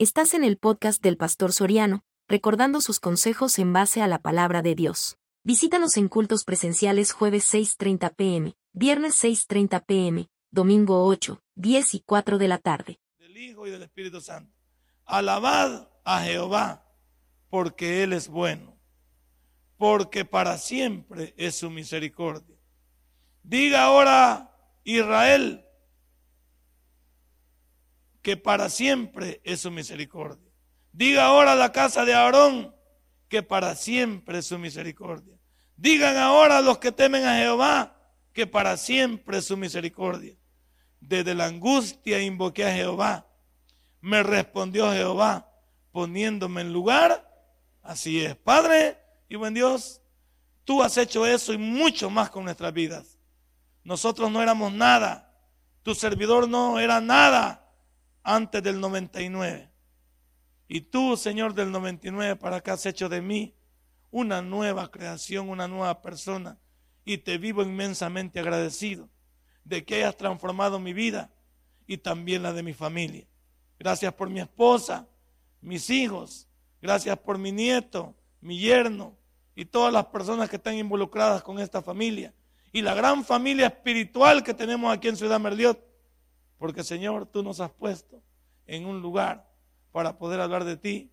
Estás en el podcast del Pastor Soriano, recordando sus consejos en base a la palabra de Dios. Visítanos en cultos presenciales jueves 6.30 pm, viernes 6.30 pm, domingo 8, 10 y 4 de la tarde. Del Hijo y del Espíritu Santo. Alabad a Jehová, porque Él es bueno, porque para siempre es su misericordia. Diga ahora Israel, que para siempre es su misericordia. Diga ahora la casa de Aarón que para siempre es su misericordia. Digan ahora los que temen a Jehová que para siempre es su misericordia. Desde la angustia invoqué a Jehová. Me respondió Jehová poniéndome en lugar. Así es. Padre y buen Dios, tú has hecho eso y mucho más con nuestras vidas. Nosotros no éramos nada. Tu servidor no era nada antes del 99. Y tú, Señor del 99, para acá has hecho de mí una nueva creación, una nueva persona. Y te vivo inmensamente agradecido de que hayas transformado mi vida y también la de mi familia. Gracias por mi esposa, mis hijos. Gracias por mi nieto, mi yerno y todas las personas que están involucradas con esta familia. Y la gran familia espiritual que tenemos aquí en Ciudad Merliot. Porque Señor, tú nos has puesto en un lugar para poder hablar de ti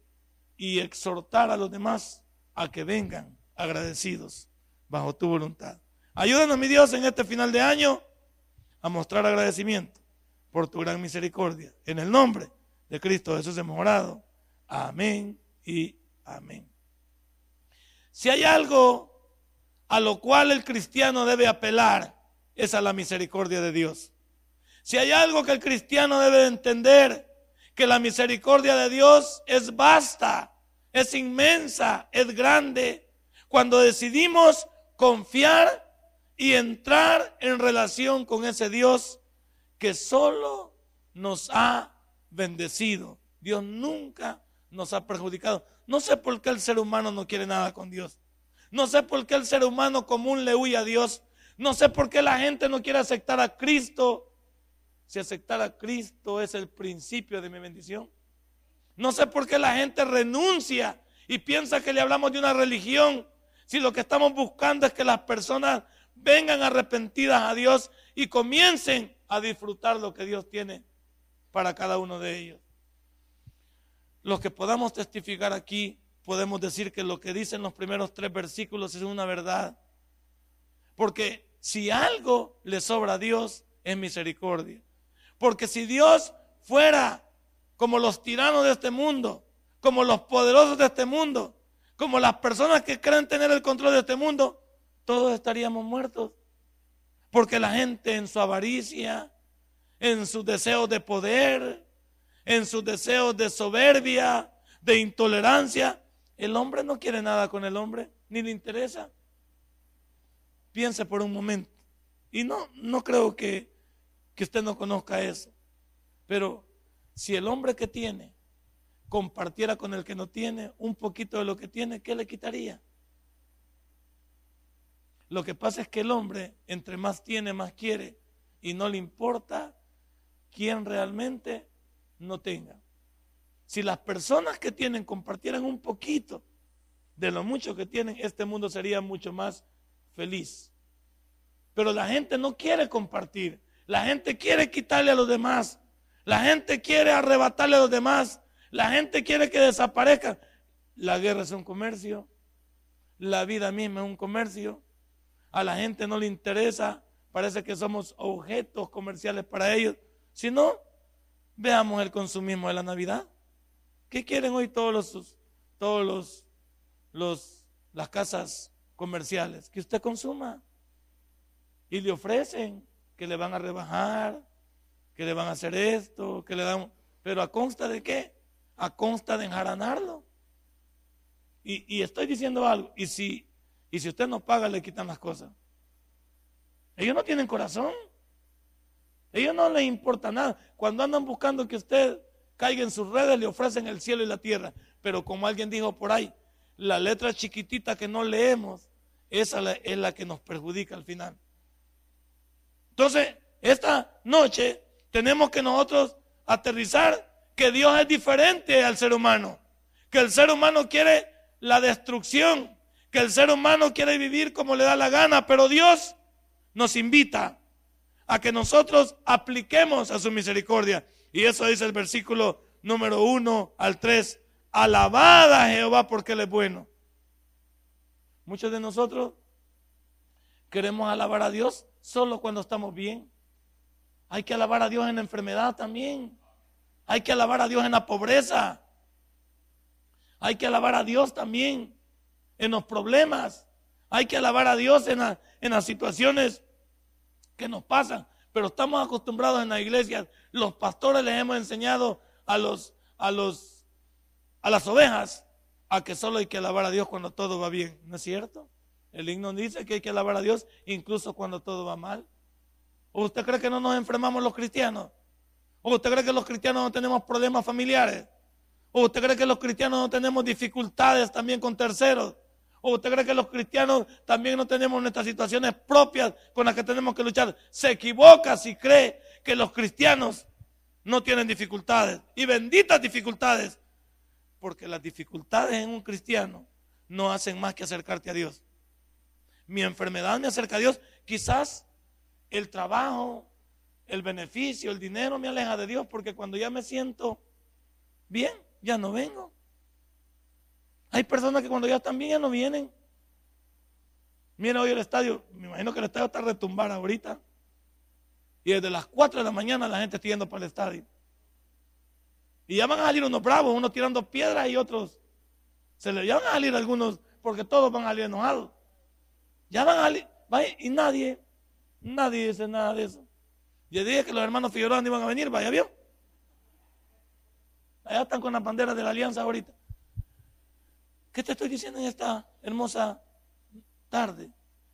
y exhortar a los demás a que vengan agradecidos bajo tu voluntad. Ayúdanos, mi Dios, en este final de año a mostrar agradecimiento por tu gran misericordia. En el nombre de Cristo Jesús hemos orado. Amén y amén. Si hay algo a lo cual el cristiano debe apelar, es a la misericordia de Dios. Si hay algo que el cristiano debe entender, que la misericordia de Dios es vasta, es inmensa, es grande. Cuando decidimos confiar y entrar en relación con ese Dios que solo nos ha bendecido. Dios nunca nos ha perjudicado. No sé por qué el ser humano no quiere nada con Dios. No sé por qué el ser humano común le huye a Dios. No sé por qué la gente no quiere aceptar a Cristo si aceptar a Cristo es el principio de mi bendición. No sé por qué la gente renuncia y piensa que le hablamos de una religión, si lo que estamos buscando es que las personas vengan arrepentidas a Dios y comiencen a disfrutar lo que Dios tiene para cada uno de ellos. Los que podamos testificar aquí, podemos decir que lo que dicen los primeros tres versículos es una verdad. Porque si algo le sobra a Dios, es misericordia. Porque si Dios fuera como los tiranos de este mundo, como los poderosos de este mundo, como las personas que creen tener el control de este mundo, todos estaríamos muertos. Porque la gente en su avaricia, en sus deseos de poder, en sus deseos de soberbia, de intolerancia, el hombre no quiere nada con el hombre, ni le interesa. Piense por un momento. Y no, no creo que que usted no conozca eso. Pero si el hombre que tiene compartiera con el que no tiene un poquito de lo que tiene, ¿qué le quitaría? Lo que pasa es que el hombre, entre más tiene, más quiere, y no le importa quién realmente no tenga. Si las personas que tienen compartieran un poquito de lo mucho que tienen, este mundo sería mucho más feliz. Pero la gente no quiere compartir. La gente quiere quitarle a los demás. La gente quiere arrebatarle a los demás. La gente quiere que desaparezcan. La guerra es un comercio. La vida misma es un comercio. A la gente no le interesa. Parece que somos objetos comerciales para ellos. Si no, veamos el consumismo de la Navidad. ¿Qué quieren hoy todos los, todos los, los las casas comerciales? Que usted consuma. Y le ofrecen que le van a rebajar, que le van a hacer esto, que le dan... Pero a consta de qué? A consta de enjaranarlo. Y, estoy diciendo algo, y si, y si usted no paga, le quitan las cosas. Ellos no tienen corazón. Ellos no les importa nada. Cuando andan buscando que usted caiga en sus redes, le ofrecen el cielo y la tierra. Pero como alguien dijo por ahí, la letra chiquitita que no leemos, esa es la que nos perjudica al final. Entonces, esta noche tenemos que nosotros aterrizar que Dios es diferente al ser humano, que el ser humano quiere la destrucción, que el ser humano quiere vivir como le da la gana, pero Dios nos invita a que nosotros apliquemos a su misericordia. Y eso dice el versículo número 1 al 3. Alabada Jehová porque Él es bueno. Muchos de nosotros queremos alabar a Dios solo cuando estamos bien. Hay que alabar a Dios en la enfermedad también. Hay que alabar a Dios en la pobreza. Hay que alabar a Dios también en los problemas. Hay que alabar a Dios en, en las situaciones que nos pasan. Pero estamos acostumbrados en la iglesia. Los pastores les hemos enseñado a los, a los, a las ovejas a que solo hay que alabar a Dios cuando todo va bien. ¿No es cierto? El himno dice que hay que alabar a Dios incluso cuando todo va mal. ¿O usted cree que no nos enfermamos los cristianos? ¿O usted cree que los cristianos no tenemos problemas familiares? ¿O usted cree que los cristianos no tenemos dificultades también con terceros? ¿O usted cree que los cristianos también no tenemos nuestras situaciones propias con las que tenemos que luchar? Se equivoca si cree que los cristianos no tienen dificultades. Y benditas dificultades. Porque las dificultades en un cristiano no hacen más que acercarte a Dios. Mi enfermedad me acerca a Dios. Quizás el trabajo, el beneficio, el dinero me aleja de Dios porque cuando ya me siento bien, ya no vengo. Hay personas que cuando ya están bien ya no vienen. Mira hoy el estadio, me imagino que el estadio está retumbar ahorita. Y desde las 4 de la mañana la gente está yendo para el estadio. Y ya van a salir unos bravos, unos tirando piedras y otros. Se le ya van a salir algunos, porque todos van a salir enojados. Ya van a y nadie Nadie dice nada de eso. Yo dije que los hermanos Figueroa no iban a venir, vaya, ¿vio? Allá están con las banderas de la alianza ahorita. ¿Qué te estoy diciendo en esta hermosa tarde?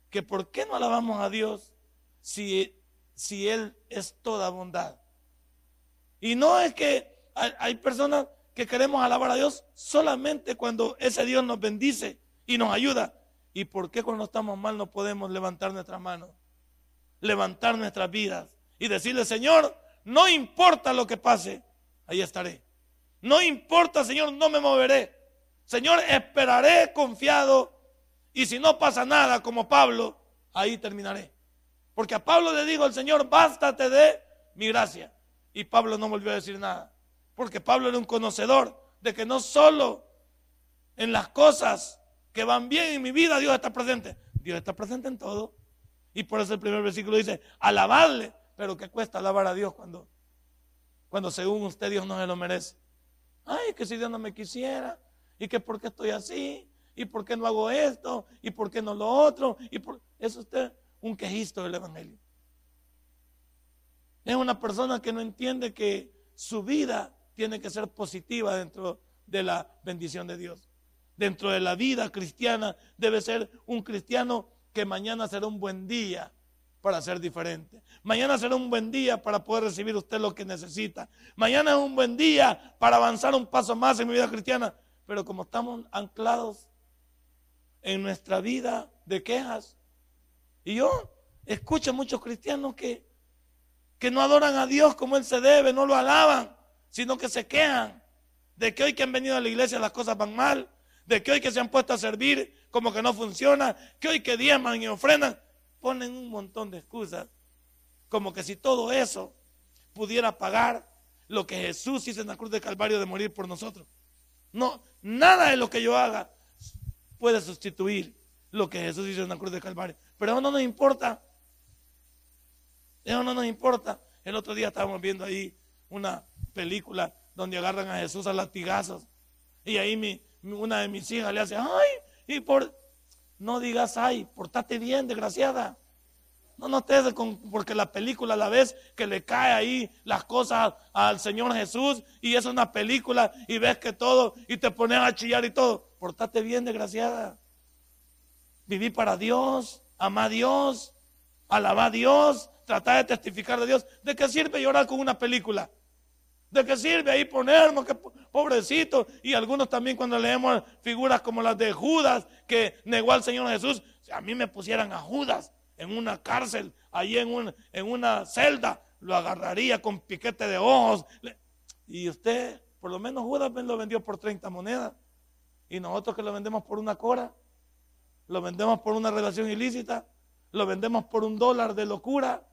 Que por qué no alabamos a Dios si, si Él es toda bondad. Y no es que hay personas que queremos alabar a Dios solamente cuando ese Dios nos bendice y nos ayuda. ¿Y por qué cuando estamos mal no podemos levantar nuestras manos? levantar nuestras vidas y decirle, Señor, no importa lo que pase, ahí estaré. No importa, Señor, no me moveré. Señor, esperaré confiado y si no pasa nada como Pablo, ahí terminaré. Porque a Pablo le dijo el Señor, bástate de mi gracia. Y Pablo no volvió a decir nada. Porque Pablo era un conocedor de que no solo en las cosas que van bien en mi vida Dios está presente. Dios está presente en todo. Y por eso el primer versículo dice, alabarle. Pero ¿qué cuesta alabar a Dios cuando, cuando según usted Dios no se lo merece? Ay, que si Dios no me quisiera, y que por qué estoy así, y por qué no hago esto, y por qué no lo otro, y por... es usted un quejisto del Evangelio. Es una persona que no entiende que su vida tiene que ser positiva dentro de la bendición de Dios. Dentro de la vida cristiana debe ser un cristiano que mañana será un buen día para ser diferente. Mañana será un buen día para poder recibir usted lo que necesita. Mañana es un buen día para avanzar un paso más en mi vida cristiana. Pero como estamos anclados en nuestra vida de quejas, y yo escucho a muchos cristianos que, que no adoran a Dios como Él se debe, no lo alaban, sino que se quejan de que hoy que han venido a la iglesia las cosas van mal, de que hoy que se han puesto a servir como que no funciona, que hoy que diezman y ofrendan, ponen un montón de excusas, como que si todo eso pudiera pagar lo que Jesús hizo en la cruz de Calvario de morir por nosotros. No, nada de lo que yo haga puede sustituir lo que Jesús hizo en la cruz de Calvario. Pero eso no nos importa. Eso no nos importa. El otro día estábamos viendo ahí una película donde agarran a Jesús a latigazos. Y ahí mi, una de mis hijas le hace, ay, y por, no digas, ay, portate bien, desgraciada. No, no estés con, porque la película la ves que le cae ahí las cosas al Señor Jesús y es una película y ves que todo y te pones a chillar y todo. Portate bien, desgraciada. Viví para Dios, ama a Dios, alaba a Dios, trata de testificar de Dios. ¿De qué sirve llorar con una película? ¿De qué sirve ahí ponernos? Que pobrecito. Y algunos también cuando leemos figuras como las de Judas, que negó al Señor Jesús, si a mí me pusieran a Judas en una cárcel, ahí en, en una celda, lo agarraría con piquete de ojos. Y usted, por lo menos Judas lo vendió por 30 monedas. Y nosotros que lo vendemos por una cora, lo vendemos por una relación ilícita, lo vendemos por un dólar de locura.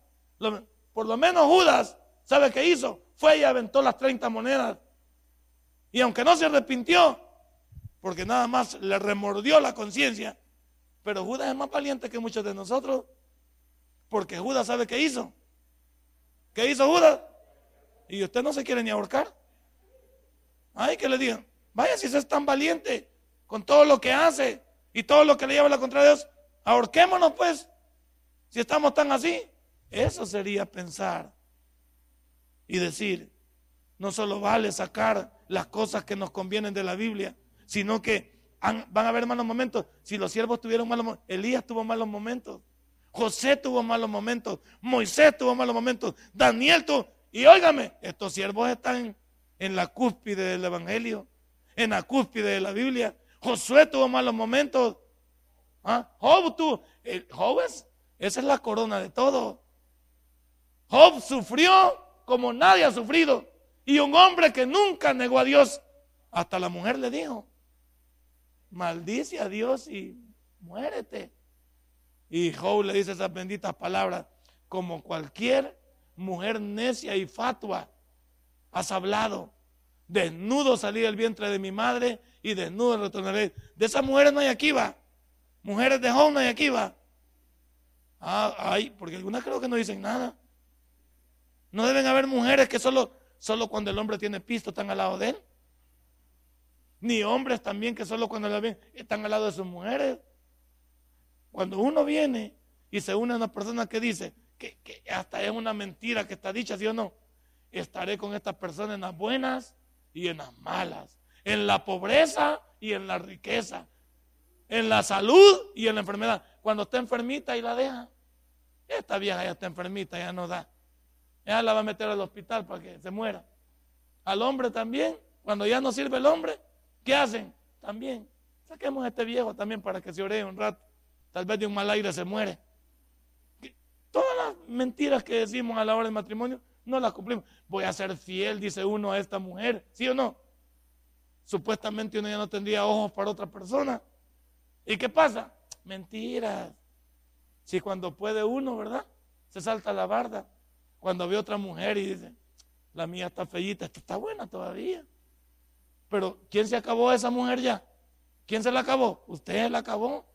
por lo menos Judas, ¿sabe qué hizo? Fue y aventó las 30 monedas. Y aunque no se arrepintió, porque nada más le remordió la conciencia, pero Judas es más valiente que muchos de nosotros, porque Judas sabe qué hizo. ¿Qué hizo Judas? Y usted no se quiere ni ahorcar. Ay, que le digan, vaya si es tan valiente con todo lo que hace y todo lo que le lleva la contra Dios, ahorquémonos pues, si estamos tan así. Eso sería pensar y decir, no solo vale sacar las cosas que nos convienen de la Biblia, sino que van a haber malos momentos. Si los siervos tuvieron malos momentos, Elías tuvo malos momentos, José tuvo malos momentos, Moisés tuvo malos momentos, Daniel tuvo... Y óigame, estos siervos están en la cúspide del Evangelio, en la cúspide de la Biblia. Josué tuvo malos momentos. ¿Ah? Job tuvo... Job es, esa es la corona de todo. Job sufrió como nadie ha sufrido. Y un hombre que nunca negó a Dios, hasta la mujer le dijo, maldice a Dios y muérete. Y Job le dice esas benditas palabras, como cualquier mujer necia y fatua, has hablado. Desnudo salí del vientre de mi madre y desnudo retornaré. De esas mujeres no hay aquí, va. Mujeres de Job no hay aquí, va. Ah, ay, porque algunas creo que no dicen nada. No deben haber mujeres que solo, solo cuando el hombre tiene pisto están al lado de él. Ni hombres también que solo cuando la ven están al lado de sus mujeres. Cuando uno viene y se une a una persona que dice que, hasta es una mentira que está dicha, ¿sí o no? Estaré con esta persona en las buenas y en las malas, en la pobreza y en la riqueza, en la salud y en la enfermedad. Cuando está enfermita y la deja, esta vieja ya está enfermita, ya no da. Ya la va a meter al hospital para que se muera. Al hombre también, cuando ya no sirve el hombre, ¿Qué hacen? También. Saquemos a este viejo también para que se ore un rato. Tal vez de un mal aire se muere. Todas las mentiras que decimos a la hora del matrimonio no las cumplimos. Voy a ser fiel, dice uno, a esta mujer. ¿Sí o no? Supuestamente uno ya no tendría ojos para otra persona. ¿Y qué pasa? Mentiras. Si cuando puede uno, ¿verdad? Se salta la barda. Cuando ve otra mujer y dice, la mía está fellita, esta está buena todavía. Pero ¿quién se acabó esa mujer ya? ¿Quién se la acabó? Usted la acabó.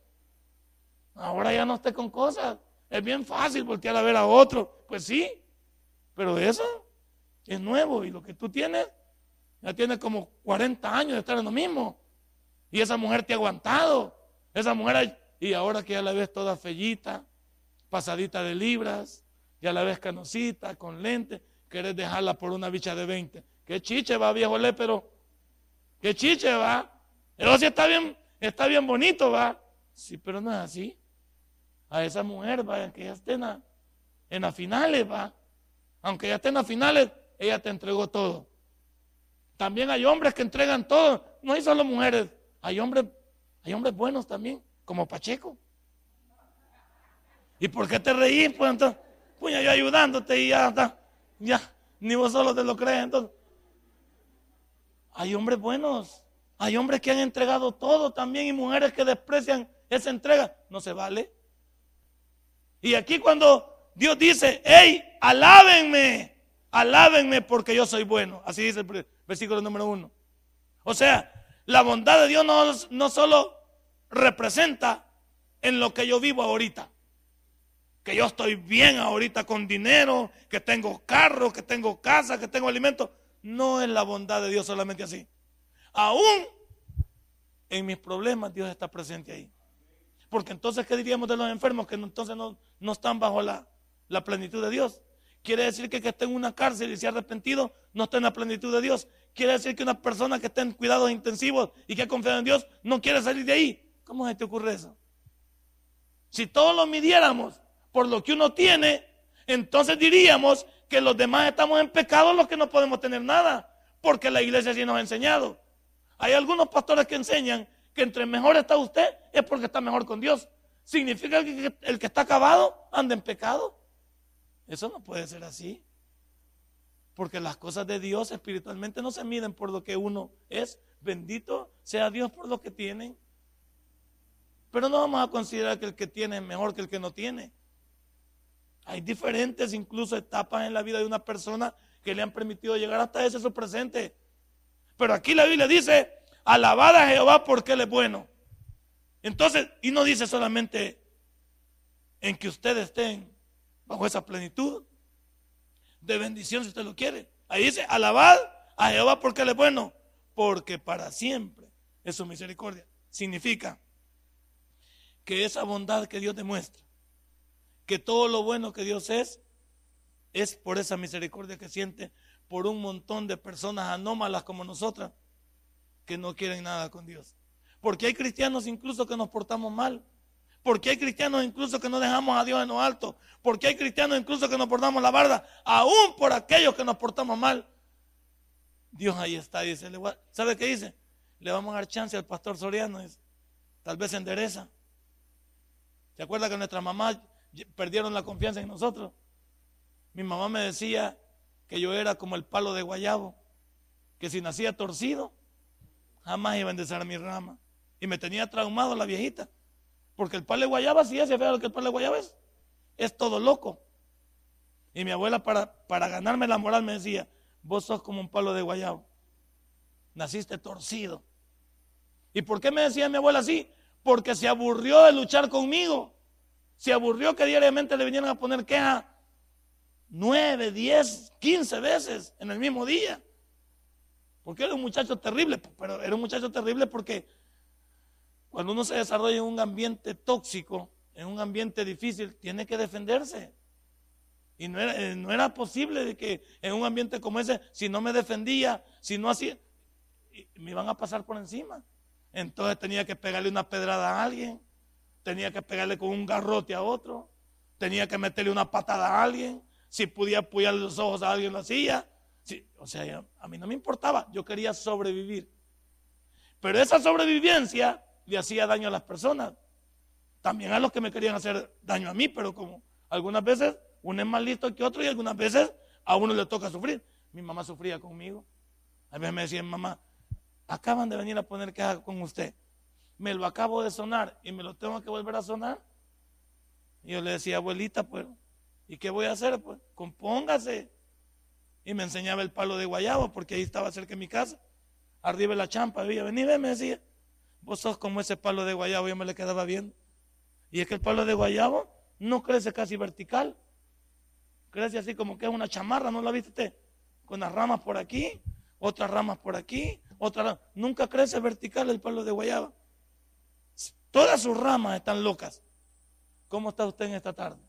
Ahora ya no esté con cosas. Es bien fácil voltear a ver a otro. Pues sí, pero eso es nuevo y lo que tú tienes, ya tienes como 40 años de estar en lo mismo. Y esa mujer te ha aguantado. Esa mujer, y ahora que ya la ves toda fellita, pasadita de libras, ya la ves canosita, con lente, querés dejarla por una bicha de 20. Qué chiche va, viejo pero Qué chiche, va. Pero sí está bien, está bien bonito, va. Sí, pero no es así. A esa mujer, va, que ya esté en, en las finales, va. Aunque ya esté en las finales, ella te entregó todo. También hay hombres que entregan todo. No hay solo mujeres. Hay hombres, hay hombres buenos también, como Pacheco. ¿Y por qué te reís? Pues entonces, yo ayudándote y ya está. Ya, ni vos solo te lo crees. Entonces, hay hombres buenos, hay hombres que han entregado todo también y mujeres que desprecian esa entrega. No se vale. Y aquí cuando Dios dice, hey, alábenme, alábenme porque yo soy bueno. Así dice el versículo número uno. O sea, la bondad de Dios no, no solo representa en lo que yo vivo ahorita. Que yo estoy bien ahorita con dinero, que tengo carro, que tengo casa, que tengo alimento. No es la bondad de Dios solamente así. Aún en mis problemas Dios está presente ahí. Porque entonces, ¿qué diríamos de los enfermos que entonces no, no están bajo la, la, plenitud de Dios? Quiere decir que que esté en una cárcel y se ha arrepentido no está en la plenitud de Dios. Quiere decir que una persona que está en cuidados intensivos y que ha confiado en Dios no quiere salir de ahí. ¿Cómo se te ocurre eso? Si todos lo midiéramos por lo que uno tiene, entonces diríamos que los demás estamos en pecado los que no podemos tener nada, porque la iglesia sí nos ha enseñado. Hay algunos pastores que enseñan que entre mejor está usted es porque está mejor con Dios. ¿Significa que el que está acabado anda en pecado? Eso no puede ser así. Porque las cosas de Dios espiritualmente no se miden por lo que uno es. Bendito sea Dios por lo que tienen. Pero no vamos a considerar que el que tiene es mejor que el que no tiene. Hay diferentes incluso etapas en la vida de una persona que le han permitido llegar hasta ese su presente. Pero aquí la Biblia dice, alabad a Jehová porque Él es bueno. Entonces, y no dice solamente en que ustedes estén bajo esa plenitud de bendición si usted lo quiere. Ahí dice, alabad a Jehová porque Él es bueno, porque para siempre es su misericordia. Significa que esa bondad que Dios demuestra, que todo lo bueno que Dios es, es por esa misericordia que siente por un montón de personas anómalas como nosotras que no quieren nada con Dios. Porque hay cristianos incluso que nos portamos mal. Porque hay cristianos incluso que no dejamos a Dios en lo alto. Porque hay cristianos incluso que nos portamos la barda. Aún por aquellos que nos portamos mal. Dios ahí está. Dice, ¿sabe qué dice? Le vamos a dar chance al pastor Soriano. tal vez endereza. ¿Se acuerda que nuestras mamás perdieron la confianza en nosotros? Mi mamá me decía que yo era como el palo de guayabo, que si nacía torcido, jamás iba a enderezar mi rama. Y me tenía traumado la viejita, porque el palo de guayaba, si ese lo que el palo de guayaba es, es todo loco. Y mi abuela para, para ganarme la moral me decía, vos sos como un palo de guayabo, naciste torcido. ¿Y por qué me decía mi abuela así? Porque se aburrió de luchar conmigo, se aburrió que diariamente le vinieran a poner queja nueve, diez, quince veces en el mismo día. Porque era un muchacho terrible, pero era un muchacho terrible porque cuando uno se desarrolla en un ambiente tóxico, en un ambiente difícil, tiene que defenderse. Y no era, eh, no era posible de que en un ambiente como ese, si no me defendía, si no hacía, me iban a pasar por encima. Entonces tenía que pegarle una pedrada a alguien, tenía que pegarle con un garrote a otro, tenía que meterle una patada a alguien, si podía apoyar los ojos a alguien lo hacía. o sea, a mí no me importaba, yo quería sobrevivir. Pero esa sobrevivencia le hacía daño a las personas. También a los que me querían hacer daño a mí, pero como algunas veces uno es más listo que otro y algunas veces a uno le toca sufrir. Mi mamá sufría conmigo. A veces me decían, mamá, acaban de venir a poner queja con usted. Me lo acabo de sonar y me lo tengo que volver a sonar. Y yo le decía, abuelita, pues ¿Y qué voy a hacer? Pues compóngase. Y me enseñaba el palo de guayabo, porque ahí estaba cerca de mi casa. Arriba de la champa, había vení, me decía. Vos sos como ese palo de guayabo, yo me le quedaba viendo. Y es que el palo de guayabo no crece casi vertical. Crece así como que es una chamarra, ¿no la viste usted? Con las ramas por aquí, otras ramas por aquí, otras Nunca crece vertical el palo de guayaba. Todas sus ramas están locas. ¿Cómo está usted en esta tarde?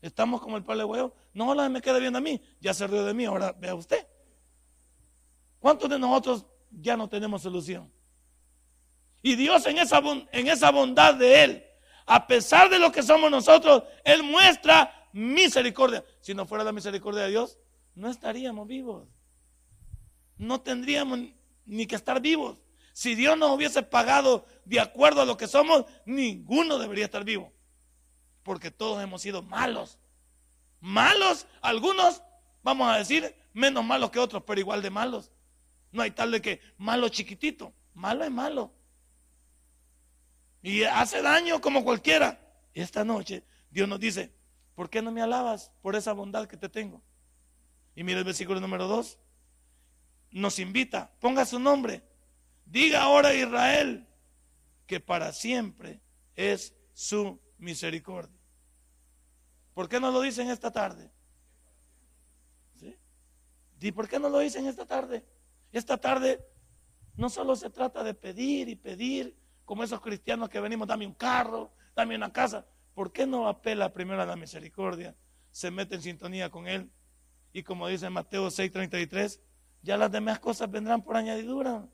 Estamos como el palo de huevo. No, la me queda viendo a mí. Ya se rió de mí, ahora vea usted. ¿Cuántos de nosotros ya no tenemos solución? Y Dios en esa, en esa bondad de Él, a pesar de lo que somos nosotros, Él muestra misericordia. Si no fuera la misericordia de Dios, no estaríamos vivos. No tendríamos ni que estar vivos. Si Dios nos hubiese pagado de acuerdo a lo que somos, ninguno debería estar vivo porque todos hemos sido malos. Malos, algunos, vamos a decir, menos malos que otros, pero igual de malos. No hay tal de que malo chiquitito, malo es malo. Y hace daño como cualquiera. Esta noche Dios nos dice, ¿por qué no me alabas por esa bondad que te tengo? Y mira el versículo número 2. Nos invita, ponga su nombre. Diga ahora a Israel que para siempre es su misericordia. ¿Por qué no lo dicen esta tarde? ¿Sí? ¿Y por qué no lo dicen esta tarde? Esta tarde no solo se trata de pedir y pedir, como esos cristianos que venimos, dame un carro, dame una casa. ¿Por qué no apela primero a la misericordia? Se mete en sintonía con Él. Y como dice Mateo 6:33, ya las demás cosas vendrán por añadidura.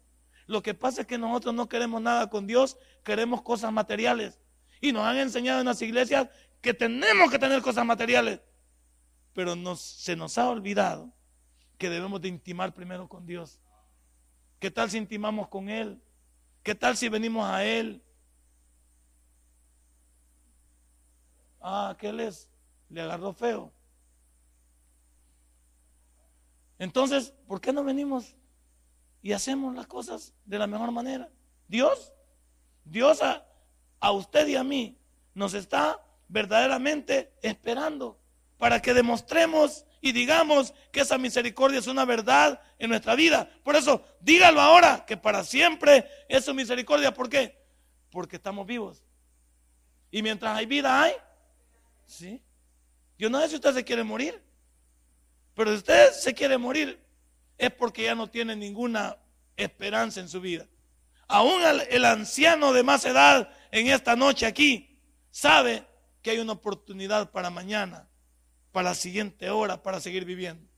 Lo que pasa es que nosotros no queremos nada con Dios, queremos cosas materiales. Y nos han enseñado en las iglesias que tenemos que tener cosas materiales, pero se nos ha olvidado que debemos de intimar primero con Dios. ¿Qué tal si intimamos con Él? ¿Qué tal si venimos a Él? Ah, ¿qué Él es? Le agarró feo. Entonces, ¿por qué no venimos y hacemos las cosas de la mejor manera? Dios, Dios a, usted y a mí nos está verdaderamente esperando para que demostremos y digamos que esa misericordia es una verdad en nuestra vida. Por eso, dígalo ahora, que para siempre es su misericordia. ¿Por qué? Porque estamos vivos. Y mientras hay vida, hay. Sí. Yo no sé si usted se quiere morir. Pero si usted se quiere morir, es porque ya no tiene ninguna esperanza en su vida. Aún el, anciano de más edad en esta noche aquí sabe que hay una oportunidad para mañana, para la siguiente hora, para seguir viviendo.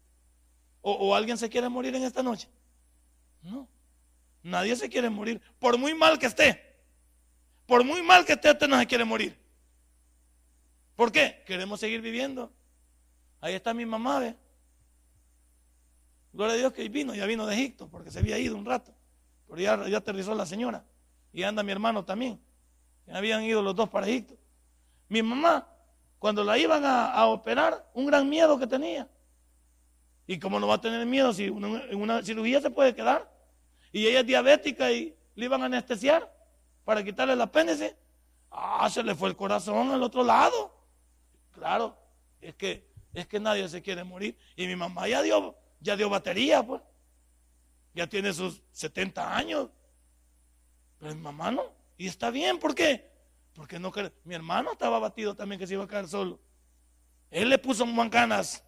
¿O, alguien se quiere morir en esta noche? No. Nadie se quiere morir, por muy mal que esté. Por muy mal que esté, usted no se quiere morir. ¿Por qué? Queremos seguir viviendo. Ahí está mi mamá, ¿ve? Gloria a Dios que vino, ya vino de Egipto, porque se había ido un rato. Pero ya, ya aterrizó la señora. Y anda mi hermano también. Ya habían ido los dos para Egipto. Mi mamá, cuando la iban a, operar, un gran miedo que tenía. Y como no va a tener miedo si en una cirugía se puede quedar. Y ella es diabética y le iban a anestesiar para quitarle el apéndice. Ah, se le fue el corazón al otro lado. Claro, es que, es que nadie se quiere morir. Y mi mamá ya dio ya dio batería, pues. Ya tiene sus 70 años. Pero mi mamá no. Y está bien, ¿por qué? Porque no Mi hermano estaba batido también que se iba a quedar solo. Él le puso mancanas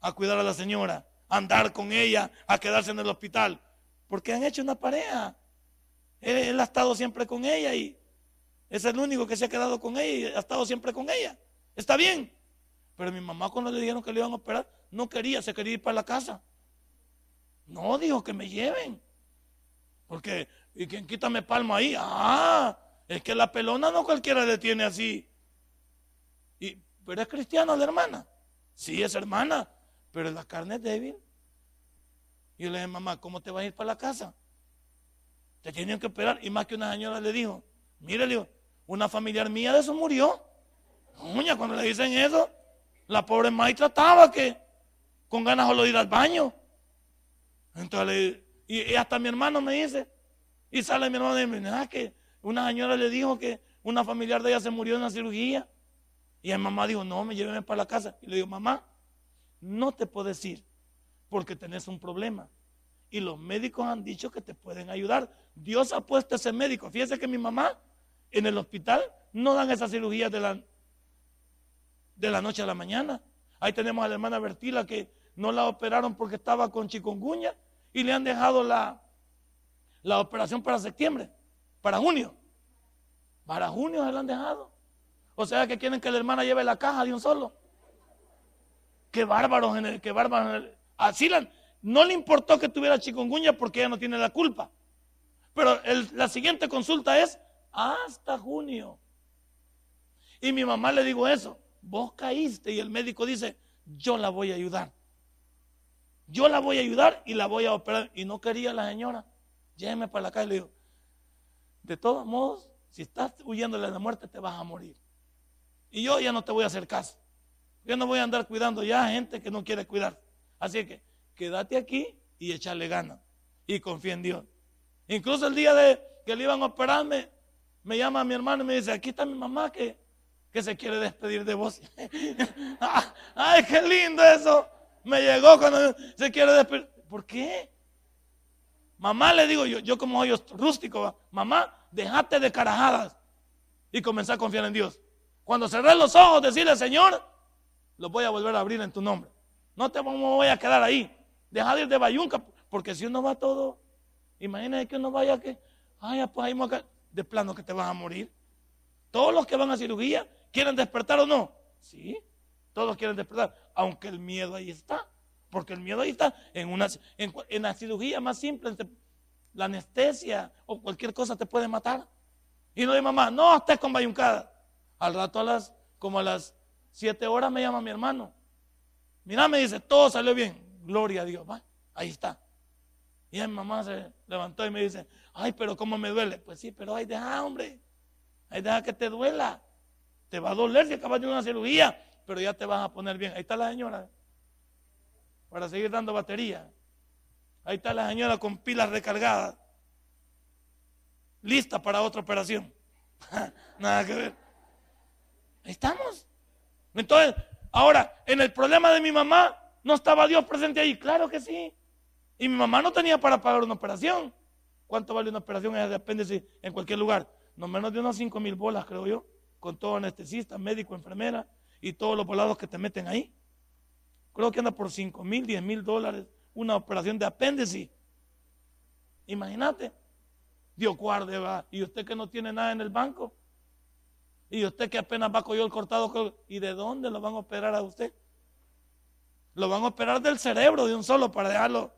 a cuidar a la señora, a andar con ella, a quedarse en el hospital. Porque han hecho una pareja. Él, ha estado siempre con ella y es el único que se ha quedado con ella y ha estado siempre con ella. Está bien. Pero mi mamá cuando le dijeron que le iban a operar, no quería, se quería ir para la casa. No, dijo que me lleven. Porque, ¿y quien quítame palma ahí? Ah, es que la pelona no cualquiera le tiene así. Y, pero es cristiana la hermana. Sí, es hermana, pero la carne es débil. Y yo le dije, mamá, ¿cómo te vas a ir para la casa? Te tienen que operar. Y más que una señora le dijo, mire, le digo, una familiar mía de eso murió. Uña, cuando le dicen eso, la pobre maestra estaba que con ganas solo de ir al baño. Entonces, y, hasta mi hermano me dice, y sale mi hermano y me dice, ah, que una señora le dijo que una familiar de ella se murió en una cirugía. Y mi mamá dijo, no, me lléveme para la casa. Y le digo, mamá, no te puedes ir porque tenés un problema. Y los médicos han dicho que te pueden ayudar. Dios ha puesto ese médico. Fíjese que mi mamá en el hospital no dan esa cirugía de la, de la noche a la mañana. Ahí tenemos a la hermana Bertila que no la operaron porque estaba con chikungunya y le han dejado la, la operación para septiembre, para junio. Para junio se la han dejado. O sea que quieren que la hermana lleve la caja de un solo. Qué bárbaros, qué bárbaros. Así la, no le importó que tuviera chikungunya porque ella no tiene la culpa. Pero la siguiente consulta es hasta junio. Y mi mamá le digo eso, vos caíste y el médico dice, yo la voy a ayudar. Yo la voy a ayudar y la voy a operar. Y no quería la señora. Lléveme para la calle le digo, de todos modos, si estás huyendo de la muerte, te vas a morir. Y yo ya no te voy a hacer caso. Yo no voy a andar cuidando ya a gente que no quiere cuidar. Así que quédate aquí y échale ganas. Y confía en Dios. Incluso el día de que le iban a operarme, me llama mi hermano y me dice, aquí está mi mamá que, que se quiere despedir de vos. Ay, qué lindo eso me llegó cuando se quiere despedir. ¿Por qué? Mamá le digo yo, yo como hoyo rústico, mamá, déjate de carajadas y comenzar a confiar en Dios. Cuando cerré los ojos, decirle, Señor, los voy a volver a abrir en tu nombre. No te voy a quedar ahí. Deja de ir de bayunca, porque si uno va todo, imagínate que uno vaya que, ay, pues ahí de plano que te vas a morir. Todos los que van a cirugía quieren despertar o no. Sí, todos quieren despertar, aunque el miedo ahí está. Porque el miedo ahí está. En, una, en, la cirugía más simple, la anestesia o cualquier cosa te puede matar. Y no de mamá, no estés con bayuncada. Al rato a las, como a las siete horas me llama mi hermano. Mira, me dice, todo salió bien. Gloria a Dios. Va, ahí está. Y mi mamá se levantó y me dice, ay, pero cómo me duele. Pues sí, pero ay, deja, hombre. Ay, deja que te duela. Te va a doler si acabas de una cirugía pero ya te vas a poner bien. Ahí está la señora. para seguir dando batería. Ahí está la señora con pilas recargadas, lista para otra operación. Nada que ver. Ahí estamos. Entonces, ahora, en el problema de mi mamá, ¿no estaba Dios presente ahí? Claro que sí. Y mi mamá no tenía para pagar una operación. ¿Cuánto vale una operación de apéndice en cualquier lugar? No menos de unas 5 mil bolas, creo yo, con todo anestesista, médico, enfermera y todos los volados que te meten ahí. Creo que anda por 5 mil, 10 mil dólares una operación de apéndice. Imagínate. Dios guarde, va. Y usted que no tiene nada en el banco. Y usted que apenas va con el cortado. ¿Y de dónde lo van a operar a usted? Lo van a operar del cerebro de un solo para dejarlo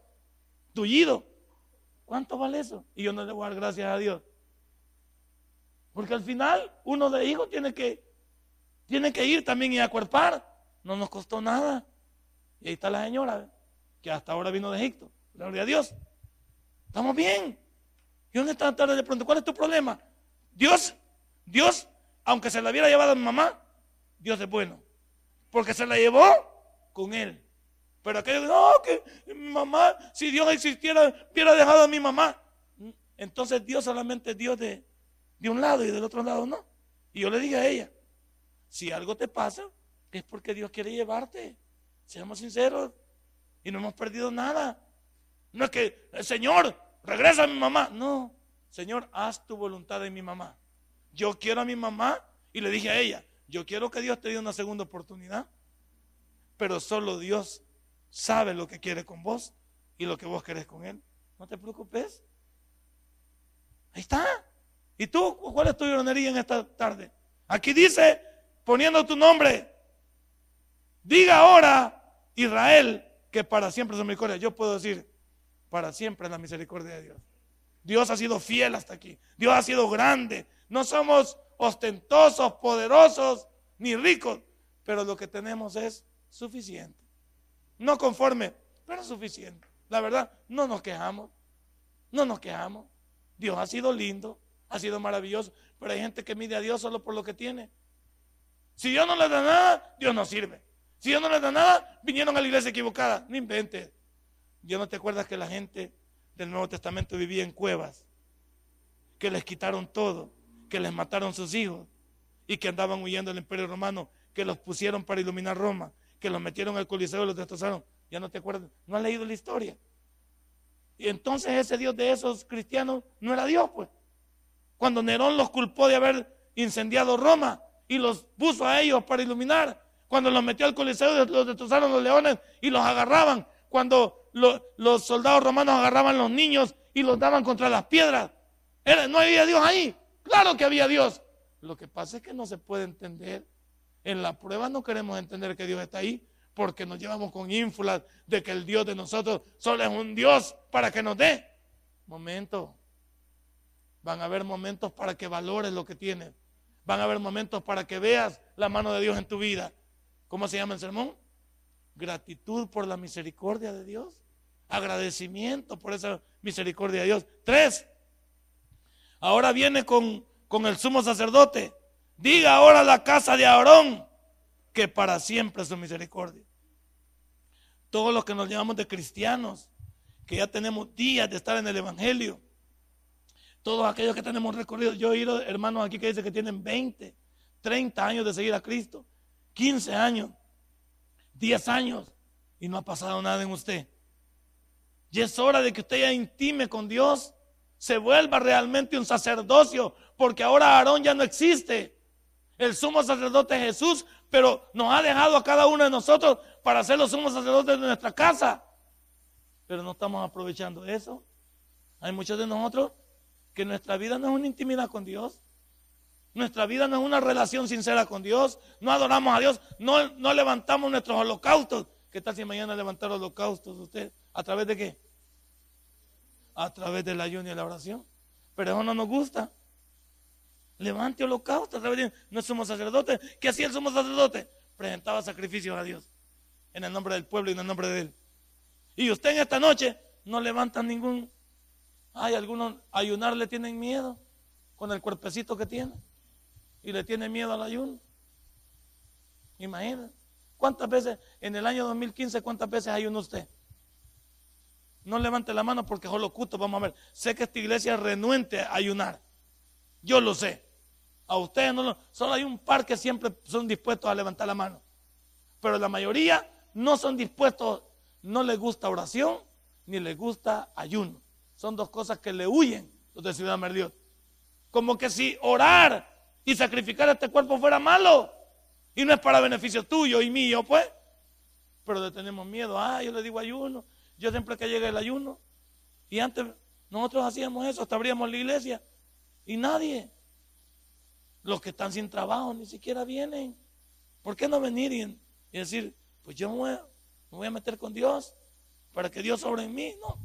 tullido. ¿Cuánto vale eso? Y yo no le voy a dar gracias a Dios. Porque al final uno de hijos tiene que, tiene que ir también y acuerpar. No nos costó nada. Y ahí está la señora, que hasta ahora vino de Egipto. Gloria a Dios. Estamos bien. Y en esta tarde le pregunto, ¿cuál es tu problema? Dios, Dios, aunque se la hubiera llevado a mi mamá, Dios es bueno. Porque se la llevó con él. Pero aquello, no, que mi mamá, si Dios existiera, hubiera dejado a mi mamá. Entonces Dios solamente es Dios de, de un lado y del otro lado no. Y yo le dije a ella, si algo te pasa, es porque Dios quiere llevarte. Seamos sinceros. Y no hemos perdido nada. No es que, el Señor, regresa a mi mamá. No, Señor, haz tu voluntad en mi mamá. Yo quiero a mi mamá y le dije a ella, yo quiero que Dios te dé una segunda oportunidad, pero solo Dios sabe lo que quiere con vos y lo que vos querés con Él. No te preocupes. Ahí está. ¿Y tú cuál es tu ironería en esta tarde? Aquí dice, poniendo tu nombre, diga ahora Israel que para siempre es misericordia. Yo puedo decir, para siempre es la misericordia de Dios. Dios ha sido fiel hasta aquí. Dios ha sido grande. No somos ostentosos, poderosos, ni ricos, pero lo que tenemos es suficiente. No conforme, pero suficiente. La verdad, no nos quejamos. No nos quejamos. Dios ha sido lindo, ha sido maravilloso, pero hay gente que mide a Dios solo por lo que tiene. Si Dios no le da nada, Dios no sirve. Si Dios no le da nada, vinieron a la iglesia equivocada. No inventes. Yo no te acuerdas que la gente del Nuevo Testamento vivía en cuevas, que les quitaron todo, que les mataron sus hijos y que andaban huyendo del imperio romano, que los pusieron para iluminar Roma, que los metieron al coliseo y los destrozaron. Ya no te acuerdas, no has leído la historia. Y entonces ese Dios de esos cristianos no era Dios, pues. Cuando Nerón los culpó de haber incendiado Roma y los puso a ellos para iluminar, cuando los metió al coliseo, los destrozaron los leones y los agarraban. Cuando los soldados romanos agarraban los niños y los daban contra las piedras. no había Dios ahí. Claro que había Dios. Lo que pasa es que no se puede entender. En la prueba no queremos entender que Dios está ahí porque nos llevamos con ínfulas de que el Dios de nosotros solo es un Dios para que nos dé. Momento. Van a haber momentos para que valores lo que tienes. Van a haber momentos para que veas la mano de Dios en tu vida. ¿Cómo se llama el sermón? Gratitud por la misericordia de Dios. Agradecimiento por esa misericordia de Dios. Tres. Ahora viene con, con el sumo sacerdote. Diga ahora la casa de Aarón que para siempre es su misericordia. Todos los que nos llamamos de cristianos, que ya tenemos días de estar en el Evangelio, todos aquellos que tenemos recorrido, yo he oído hermanos aquí que dicen que tienen 20, 30 años de seguir a Cristo. 15 años, 10 años y no ha pasado nada en usted. Y es hora de que usted ya intime con Dios, se vuelva realmente un sacerdocio, porque ahora Aarón ya no existe. El sumo sacerdote es Jesús, pero nos ha dejado a cada uno de nosotros para ser los sumos sacerdotes de nuestra casa. Pero no estamos aprovechando eso. Hay muchos de nosotros que nuestra vida no es una intimidad con Dios. Nuestra vida no es una relación sincera con Dios. No adoramos a Dios. No, no levantamos nuestros holocaustos. ¿Qué tal si mañana levantar holocaustos usted? ¿A través de qué? A través del ayuno y la oración. Pero eso no nos gusta. Levante holocausto a través de... No somos sacerdotes. ¿Qué hacía el sumo sacerdote? Presentaba sacrificios a Dios. En el nombre del pueblo y en el nombre de Él. Y usted en esta noche no levanta ningún... Hay algunos ayunar le tienen miedo con el cuerpecito que tiene y le tiene miedo al ayuno. Imagínate. ¿Cuántas veces en el año 2015, cuántas veces ayunó usted? No levante la mano porque solo oculto, vamos a ver. Sé que esta iglesia es renuente a ayunar. Yo lo sé. A ustedes no lo. Solo hay un par que siempre son dispuestos a levantar la mano. Pero la mayoría no son dispuestos, no les gusta oración ni les gusta ayuno. Son dos cosas que le huyen los de Ciudad Merliot. Como que si orar y sacrificar este cuerpo fuera malo y no es para beneficio tuyo y mío, pues. Pero le tenemos miedo. Ah, yo le digo ayuno. Yo siempre que llega el ayuno. Y antes nosotros hacíamos eso, hasta abríamos la iglesia. Y nadie. Los que están sin trabajo ni siquiera vienen. ¿Por qué no venir y, decir, pues yo me voy, me voy, a meter con Dios para que Dios sobre en mí? No,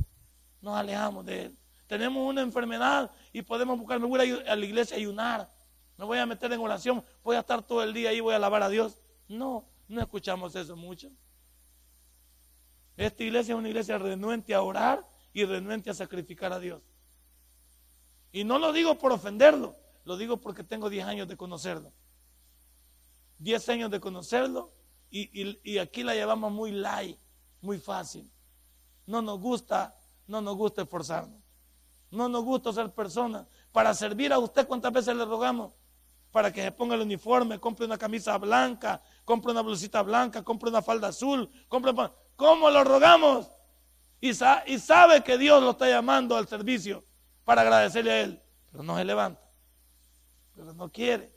nos alejamos de Él. Tenemos una enfermedad y podemos buscar, me voy a ir a la iglesia a ayunar. Me voy a meter en oración, voy a estar todo el día ahí, voy a alabar a Dios. No, no escuchamos eso mucho. Esta iglesia es una iglesia renuente a orar y renuente a sacrificar a Dios. Y no lo digo por ofenderlo, lo digo porque tengo 10 años de conocerlo. 10 años de conocerlo y, aquí la llevamos muy light, muy fácil. No nos gusta, no nos gusta esforzarnos. No nos gusta ser personas. Para servir a usted, ¿cuántas veces le rogamos? Para que se ponga el uniforme, compre una camisa blanca, compre una blusita blanca, compre una falda azul, compre... ¿Cómo lo rogamos? Y, y sabe que Dios lo está llamando al servicio para agradecerle a Él. Pero no se levanta. Pero no quiere.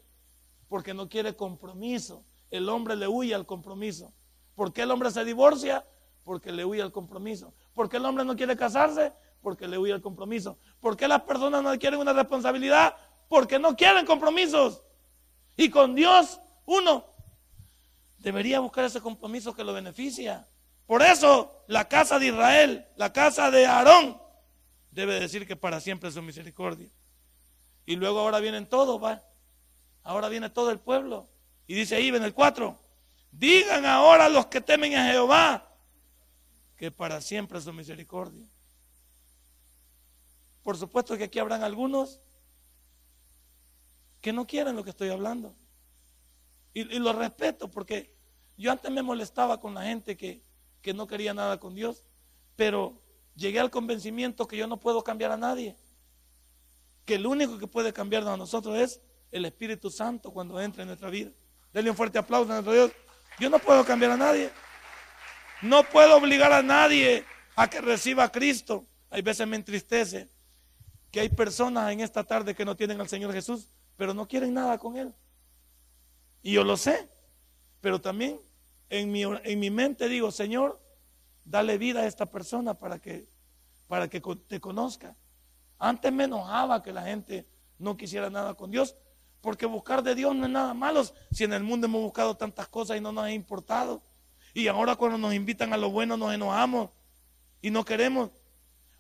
Porque no quiere compromiso. El hombre le huye al compromiso. ¿Por qué el hombre se divorcia? Porque le huye al compromiso. ¿Por qué el hombre no quiere casarse? Porque le huye al compromiso. ¿Por qué las personas no quieren una responsabilidad? Porque no quieren compromisos. Y con Dios, uno debería buscar ese compromiso que lo beneficia. Por eso la casa de Israel, la casa de Aarón, debe decir que para siempre es su misericordia. Y luego ahora vienen todos, va. Ahora viene todo el pueblo. Y dice ahí en el 4, digan ahora los que temen a Jehová que para siempre es su misericordia. Por supuesto que aquí habrán algunos que no quieren lo que estoy hablando. Y, y, lo respeto porque yo antes me molestaba con la gente que, que no quería nada con Dios, pero llegué al convencimiento que yo no puedo cambiar a nadie, que el único que puede cambiarnos a nosotros es el Espíritu Santo cuando entra en nuestra vida. Denle un fuerte aplauso a nuestro Dios. Yo no puedo cambiar a nadie. No puedo obligar a nadie a que reciba a Cristo. Hay veces me entristece que hay personas en esta tarde que no tienen al Señor Jesús, pero no quieren nada con Él. Y yo lo sé, pero también en mi, en mi mente digo, Señor, dale vida a esta persona para que, para que te conozca. Antes me enojaba que la gente no quisiera nada con Dios, porque buscar de Dios no es nada malo si en el mundo hemos buscado tantas cosas y no nos ha importado. Y ahora cuando nos invitan a lo bueno nos enojamos y no queremos.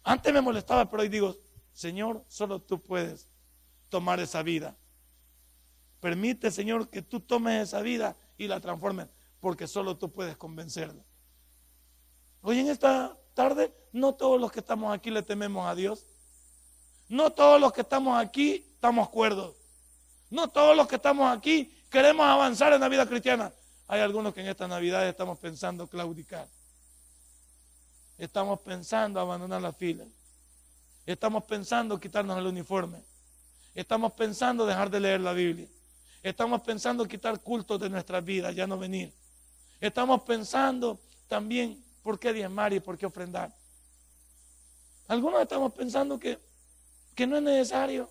Antes me molestaba, pero hoy digo, Señor, solo tú puedes tomar esa vida. Permite, Señor, que tú tomes esa vida y la transformes porque solo tú puedes convencerlo. Hoy en esta tarde, no todos los que estamos aquí le tememos a Dios. No todos los que estamos aquí estamos cuerdos. No todos los que estamos aquí queremos avanzar en la vida cristiana. Hay algunos que en esta Navidad estamos pensando claudicar. Estamos pensando abandonar la fila. Estamos pensando quitarnos el uniforme. Estamos pensando dejar de leer la Biblia. Estamos pensando quitar cultos de nuestras vidas, ya no venir. Estamos pensando también por qué diezmar y por qué ofrendar. Algunos estamos pensando que, que no es necesario,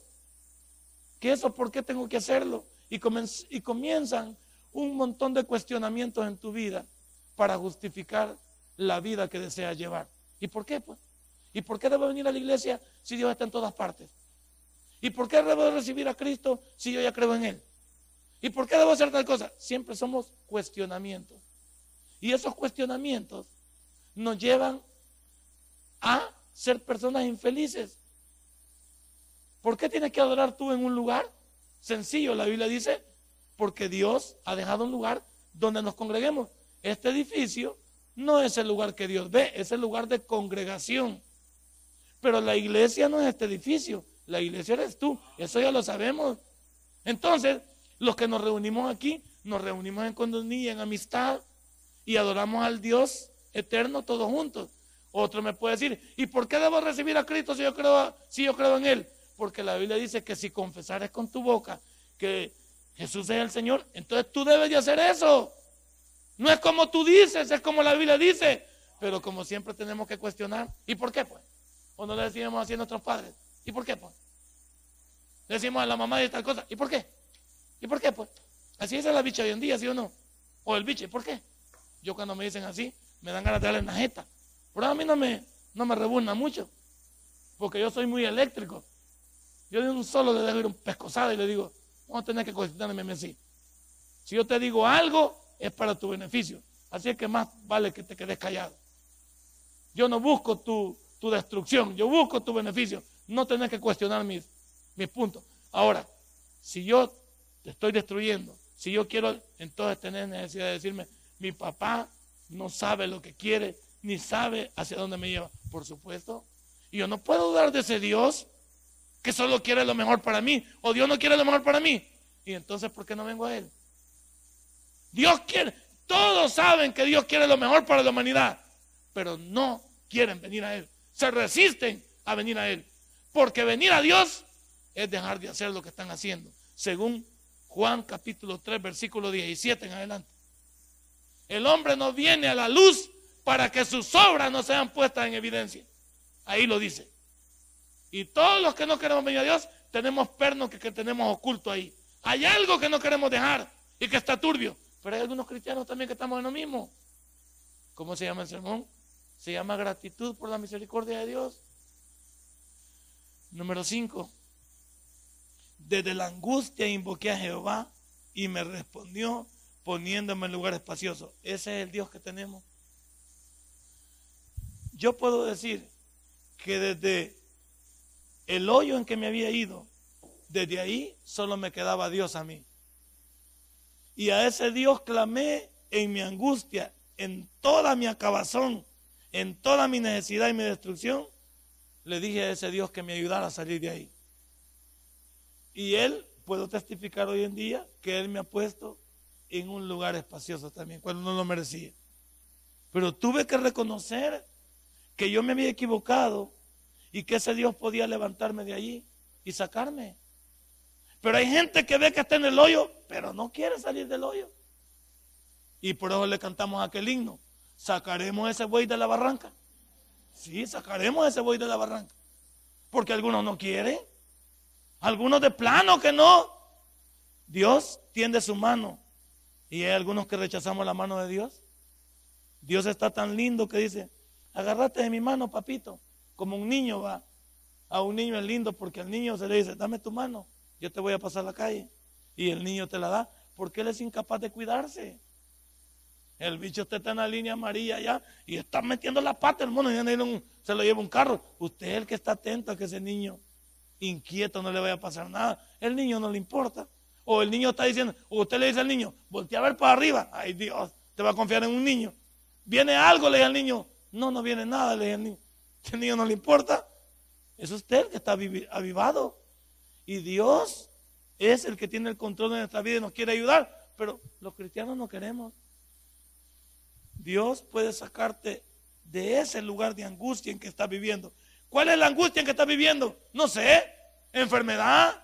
que eso por qué tengo que hacerlo. Y, y comienzan un montón de cuestionamientos en tu vida para justificar la vida que deseas llevar. ¿Y por qué? Pues? ¿Y por qué debo venir a la iglesia si Dios está en todas partes? ¿Y por qué debo recibir a Cristo si yo ya creo en Él? ¿Y por qué debo hacer tal cosa? Siempre somos cuestionamientos. Y esos cuestionamientos nos llevan a ser personas infelices. ¿Por qué tienes que adorar tú en un lugar? Sencillo, la Biblia dice, porque Dios ha dejado un lugar donde nos congreguemos. Este edificio no es el lugar que Dios ve, es el lugar de congregación. Pero la iglesia no es este edificio, la iglesia eres tú, eso ya lo sabemos. Entonces, los que nos reunimos aquí, nos reunimos en condominio, en amistad, y adoramos al Dios eterno todos juntos. Otro me puede decir, ¿y por qué debo recibir a Cristo si yo creo, si yo creo en Él? Porque la Biblia dice que si confesares con tu boca que Jesús es el Señor, entonces tú debes de hacer eso. No es como tú dices, es como la Biblia dice. Pero como siempre tenemos que cuestionar, ¿y por qué pues? O no le decimos así a nuestros padres, ¿y por qué pues? Le decimos a la mamá de tal cosa, ¿y por qué? ¿Y por qué pues? Así es la bicha hoy en día, ¿sí o no? O el biche, ¿por qué? Yo cuando me dicen así, me dan ganas de darle una jeta. Pero a mí no me, no me mucho, porque yo soy muy eléctrico. Yo de un solo le dejo ir un pescosado y le digo, vamos a tener que cuestionarme así. Si yo te digo algo, es para tu beneficio. Así es que más vale que te quedes callado. Yo no busco tu, destrucción, yo busco tu beneficio. No tenés que cuestionar mis, mis puntos. Ahora, si yo te estoy destruyendo, si yo quiero, entonces tener necesidad de decirme, mi papá no sabe lo que quiere, ni sabe hacia dónde me lleva. Por supuesto. Y yo no puedo dudar de ese Dios que solo quiere lo mejor para mí, o Dios no quiere lo mejor para mí. Y entonces, ¿por qué no vengo a Él? Dios quiere, todos saben que Dios quiere lo mejor para la humanidad, pero no quieren venir a Él. Se resisten a venir a Él. Porque venir a Dios es dejar de hacer lo que están haciendo. Según Juan capítulo 3, versículo 17 en adelante. El hombre no viene a la luz para que sus obras no sean puestas en evidencia. Ahí lo dice. Y todos los que no queremos venir a Dios, tenemos pernos que, tenemos oculto ahí. Hay algo que no queremos dejar y que está turbio. Pero hay algunos cristianos también que estamos en lo mismo. ¿Cómo se llama el sermón? Se llama gratitud por la misericordia de Dios. Número 5. Desde la angustia invoqué a Jehová y me respondió poniéndome en lugar espacioso. Ese es el Dios que tenemos. Yo puedo decir que desde el hoyo en que me había ido, desde ahí solo me quedaba Dios a mí. Y a ese Dios clamé en mi angustia, en toda mi acabazón, en toda mi necesidad y mi destrucción, le dije a ese Dios que me ayudara a salir de ahí. Y Él, puedo testificar hoy en día, que Él me ha puesto en un lugar espacioso también, cuando no lo merecía. Pero tuve que reconocer que yo me había equivocado y que ese Dios podía levantarme de allí y sacarme. Pero hay gente que ve que está en el hoyo, pero no quiere salir del hoyo. Y por eso le cantamos aquel himno. Sacaremos ese buey de la barranca. Sí, sacaremos ese buey de la barranca. Porque algunos no quieren. Algunos de plano que no. Dios tiende su mano. Y hay algunos que rechazamos la mano de Dios. Dios está tan lindo que dice, agárrate de mi mano, papito. Como un niño va. A un niño es lindo porque al niño se le dice, dame tu mano, yo te voy a pasar la calle. Y el niño te la da porque él es incapaz de cuidarse. El bicho está en la línea amarilla ya y está metiendo la pata, hermano, y se lo lleva un carro. Usted es el que está atento a que ese niño inquieto no le vaya a pasar nada. El niño no le importa. O el niño está diciendo, o usted le dice al niño, voltea a ver para arriba. Ay Dios, te va a confiar en un niño. Viene algo, le dice al niño. No, no viene nada, le dice al niño. El niño no le importa. Es usted el que está avivado. Y Dios es el que tiene el control de nuestra vida y nos quiere ayudar. Pero los cristianos no queremos. Dios puede sacarte de ese lugar de angustia en que estás viviendo. ¿Cuál es la angustia en que estás viviendo? No sé. Enfermedad,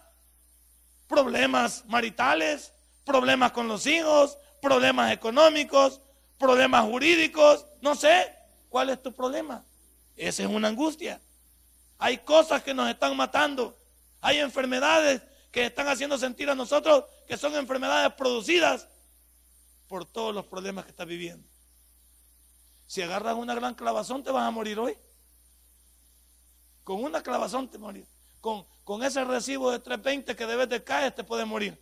problemas maritales, problemas con los hijos, problemas económicos, problemas jurídicos. No sé. ¿Cuál es tu problema? Esa es una angustia. Hay cosas que nos están matando. Hay enfermedades que están haciendo sentir a nosotros que son enfermedades producidas por todos los problemas que estás viviendo. Si agarras una gran clavazón, te vas a morir hoy. Con una clavazón te morir. Con, con ese recibo de 320 que debes de caer, te puedes morir.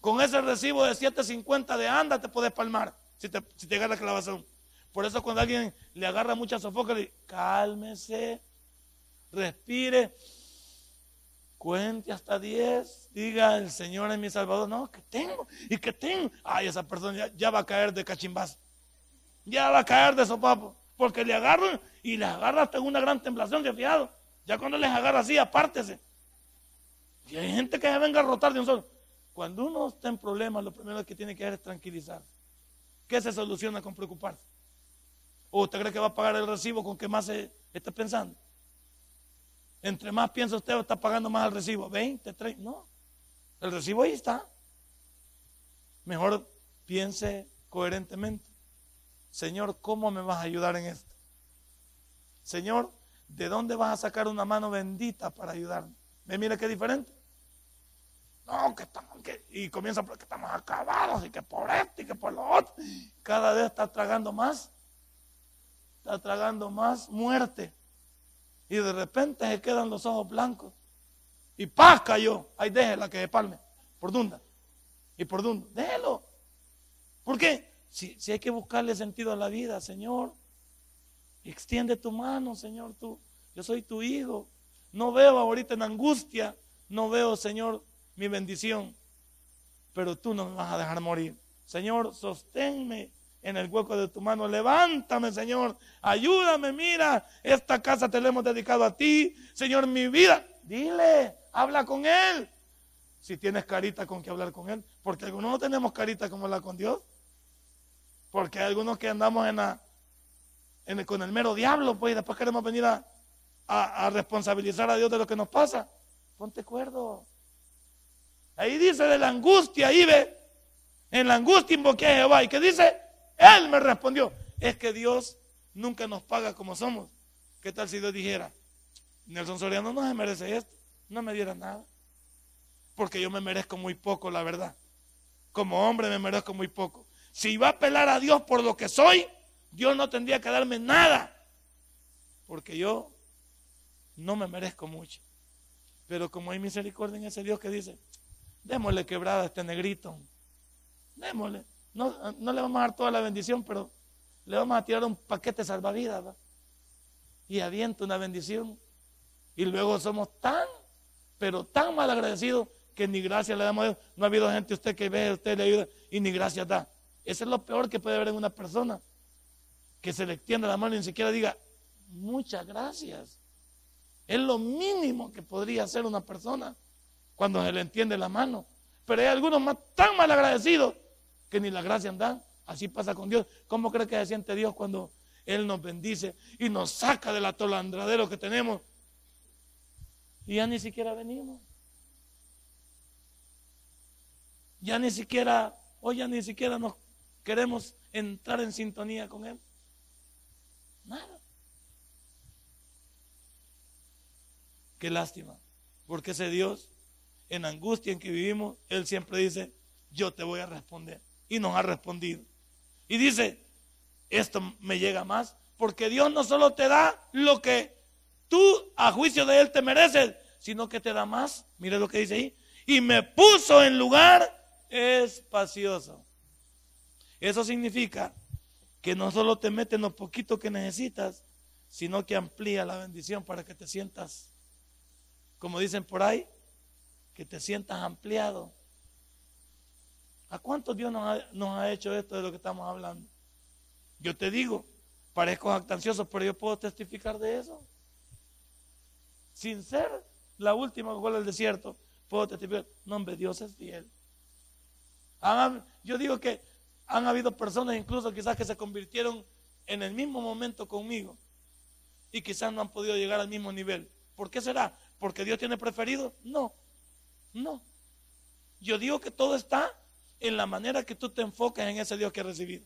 Con ese recibo de 750 de anda, te puedes palmar si te, si te clavazón. Por eso cuando alguien le agarra mucha sofoca, le dice, cálmese, respire, cuente hasta 10, diga, el Señor es mi Salvador. No, que tengo, y que tengo. Ay, esa persona ya, va a caer de cachimbazo. Ya va a caer de sopapo. Porque le agarran y le agarra hasta una gran temblación de fiado. Ya cuando les agarra así, apártese. Y hay gente que se venga a rotar de un solo. Cuando uno está en problemas, lo primero que tiene que hacer es tranquilizar. ¿qué se soluciona con preocuparse? ¿O usted cree que va a pagar el recibo con que más se esté pensando? Entre más piensa usted, está pagando más el recibo. 20, 30, no. El recibo ahí está. Mejor piense coherentemente. Señor, ¿cómo me vas a ayudar en esto? Señor, ¿de dónde vas a sacar una mano bendita para ayudarme? ¿Me mira qué diferente? No, que estamos, y comienza porque estamos acabados, y que por esto, y que por lo otro. Cada vez está tragando más, tragando más muerte. Y de repente se quedan los ojos blancos. Y paz cayó. Ahí déjela que se palme. Por dunda. Y por dunda. Déjelo. ¿Por qué? Si, si hay que buscarle sentido a la vida, Señor. Extiende tu mano, Señor, tú. Yo soy tu hijo. No veo ahorita en angustia. No veo, Señor, mi bendición. Pero tú no me vas a dejar morir. Señor, sosténme en el hueco de tu mano. Levántame, Señor. Ayúdame, mira. Esta casa te la hemos dedicado a ti. Señor, mi vida. Dile, habla con Él. Si tienes carita con que hablar con Él. Porque algunos no tenemos carita como hablar con Dios. Porque hay algunos que andamos la con el mero diablo, pues, y después queremos venir a, a, responsabilizar a Dios de lo que nos pasa. Ponte cuerdo. Ahí dice de la angustia, ahí ve. En la angustia invoqué a Jehová. ¿Y qué dice? Él me respondió. Es que Dios nunca nos paga como somos. ¿Qué tal si Dios dijera, Nelson Soriano no se merece esto? No me diera nada. Porque yo me merezco muy poco, la verdad. Como hombre me merezco muy poco. Si va a apelar a Dios por lo que soy, Dios no tendría que darme nada, porque yo no me merezco mucho. Pero como hay misericordia en ese Dios que dice, démosle quebrada a este negrito, démosle. No, no le vamos a dar toda la bendición, pero le vamos a tirar un paquete salvavidas y avienta una bendición. Y luego somos tan, pero tan mal agradecidos que ni gracias le damos a Dios. No ha habido gente usted que ve, usted le ayuda y ni gracias da. Eso es lo peor que puede haber en una persona que se le extienda la mano y ni siquiera diga, muchas gracias. Es lo mínimo que podría hacer una persona cuando se le entiende la mano. Pero hay algunos más tan mal agradecidos que ni la gracia dan. Así pasa con Dios. ¿Cómo cree que se siente Dios cuando Él nos bendice y nos saca del atolandradero que tenemos? Y ya ni siquiera venimos. Ya ni siquiera, hoy ya ni siquiera nos queremos entrar en sintonía con Él. Nada. Qué lástima. Porque ese Dios, en angustia en que vivimos, Él siempre dice, yo te voy a responder. Y nos ha respondido. Y dice, esto me llega más, porque Dios no solo te da lo que tú a juicio de Él te mereces, sino que te da más. Mire lo que dice ahí. Y me puso en lugar espacioso. Eso significa que no solo te mete en lo poquito que necesitas, sino que amplía la bendición para que te sientas, como dicen por ahí, que te sientas ampliado. ¿A cuántos Dios nos ha, hecho esto de lo que estamos hablando? Yo te digo, parezco jactancioso, pero yo puedo testificar de eso. Sin ser la última que del desierto, puedo testificar. No, hombre, Dios es fiel. Yo digo que han habido personas incluso quizás que se convirtieron en el mismo momento conmigo y quizás no han podido llegar al mismo nivel. ¿Por qué será? ¿Porque Dios tiene preferido? No, no. Yo digo que todo está en la manera que tú te enfocas en ese Dios que has recibido.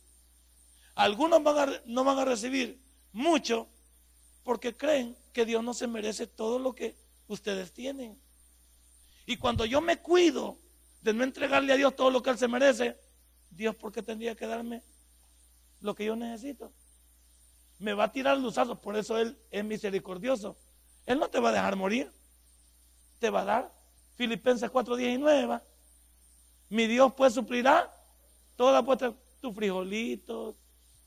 Algunos no van a recibir mucho porque creen que Dios no se merece todo lo que ustedes tienen. Y cuando yo me cuido de no entregarle a Dios todo lo que Él se merece, Dios, ¿por qué tendría que darme lo que yo necesito? Me va a tirar luzazos, por eso Él es misericordioso. Él no te va a dejar morir, te va a dar. Filipenses 4, 19 Mi Dios pues suplirá toda puesta, tu frijolito,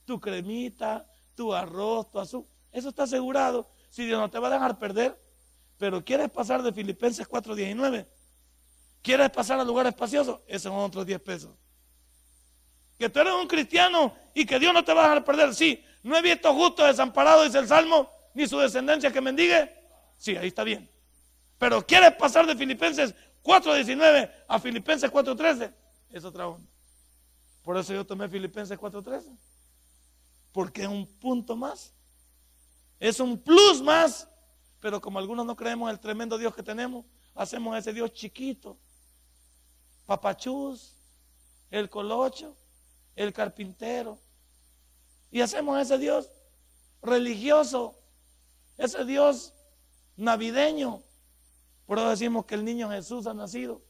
tu cremita, tu arroz, tu azúcar. Eso está asegurado. Si Dios no te va a dejar perder, pero quieres pasar de Filipenses 4, 19 ¿Quieres pasar al lugar espacioso? Esos son otros 10 pesos que tú eres un cristiano y que Dios no te va a dejar perder. Sí, no he visto justo desamparado, dice el Salmo, ni su descendencia que mendigue. Sí, ahí está bien. Pero quieres pasar de Filipenses 4.19 a Filipenses 4.13, es otra onda. Por eso yo tomé Filipenses 4.13. Porque es un punto más. Es un plus más. Pero como algunos no creemos en el tremendo Dios que tenemos, hacemos ese Dios chiquito. Papachús, el colocho, el carpintero. Y hacemos ese Dios religioso, ese Dios navideño. Por eso decimos que el niño Jesús ha nacido.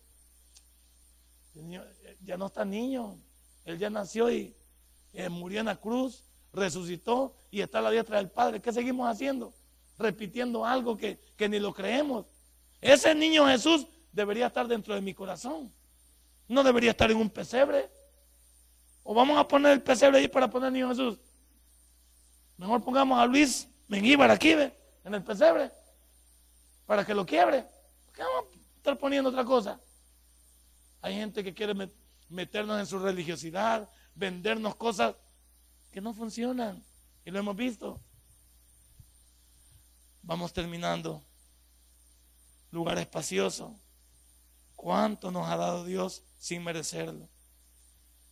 ya no está niño, él ya nació y eh, murió en la cruz, resucitó y está a la diestra del Padre. ¿Qué seguimos haciendo? Repitiendo algo que, que ni lo creemos. Ese niño Jesús debería estar dentro de mi corazón. No debería estar en un pesebre. O vamos a poner el pesebre ahí para poner niño Jesús. Mejor pongamos a Luis Mengíbar aquí, ¿ve? en el pesebre, para que lo quiebre. ¿Por qué vamos a estar poniendo otra cosa? Hay gente que quiere meternos en su religiosidad, vendernos cosas que no funcionan. Y lo hemos visto. Vamos terminando. Lugar espacioso. ¿Cuánto nos ha dado Dios sin merecerlo?